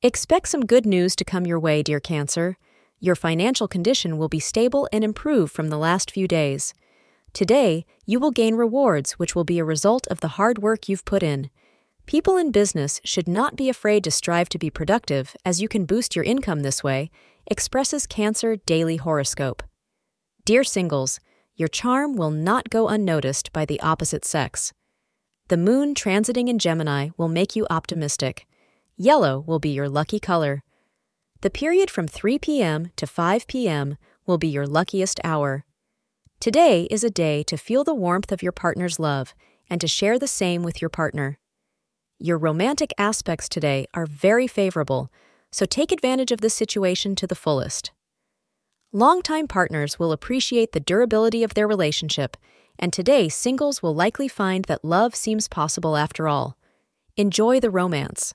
Expect some good news to come your way, dear Cancer. Your financial condition will be stable and improve from the last few days. Today, you will gain rewards which will be a result of the hard work you've put in. People in business should not be afraid to strive to be productive, as you can boost your income this way, expresses Cancer Daily Horoscope. Dear singles, your charm will not go unnoticed by the opposite sex. The moon transiting in Gemini will make you optimistic. Yellow will be your lucky color. The period from 3 p.m. to 5 p.m. will be your luckiest hour. Today is a day to feel the warmth of your partner's love and to share the same with your partner. Your romantic aspects today are very favorable, so take advantage of this situation to the fullest. Longtime partners will appreciate the durability of their relationship, and today singles will likely find that love seems possible after all. Enjoy the romance.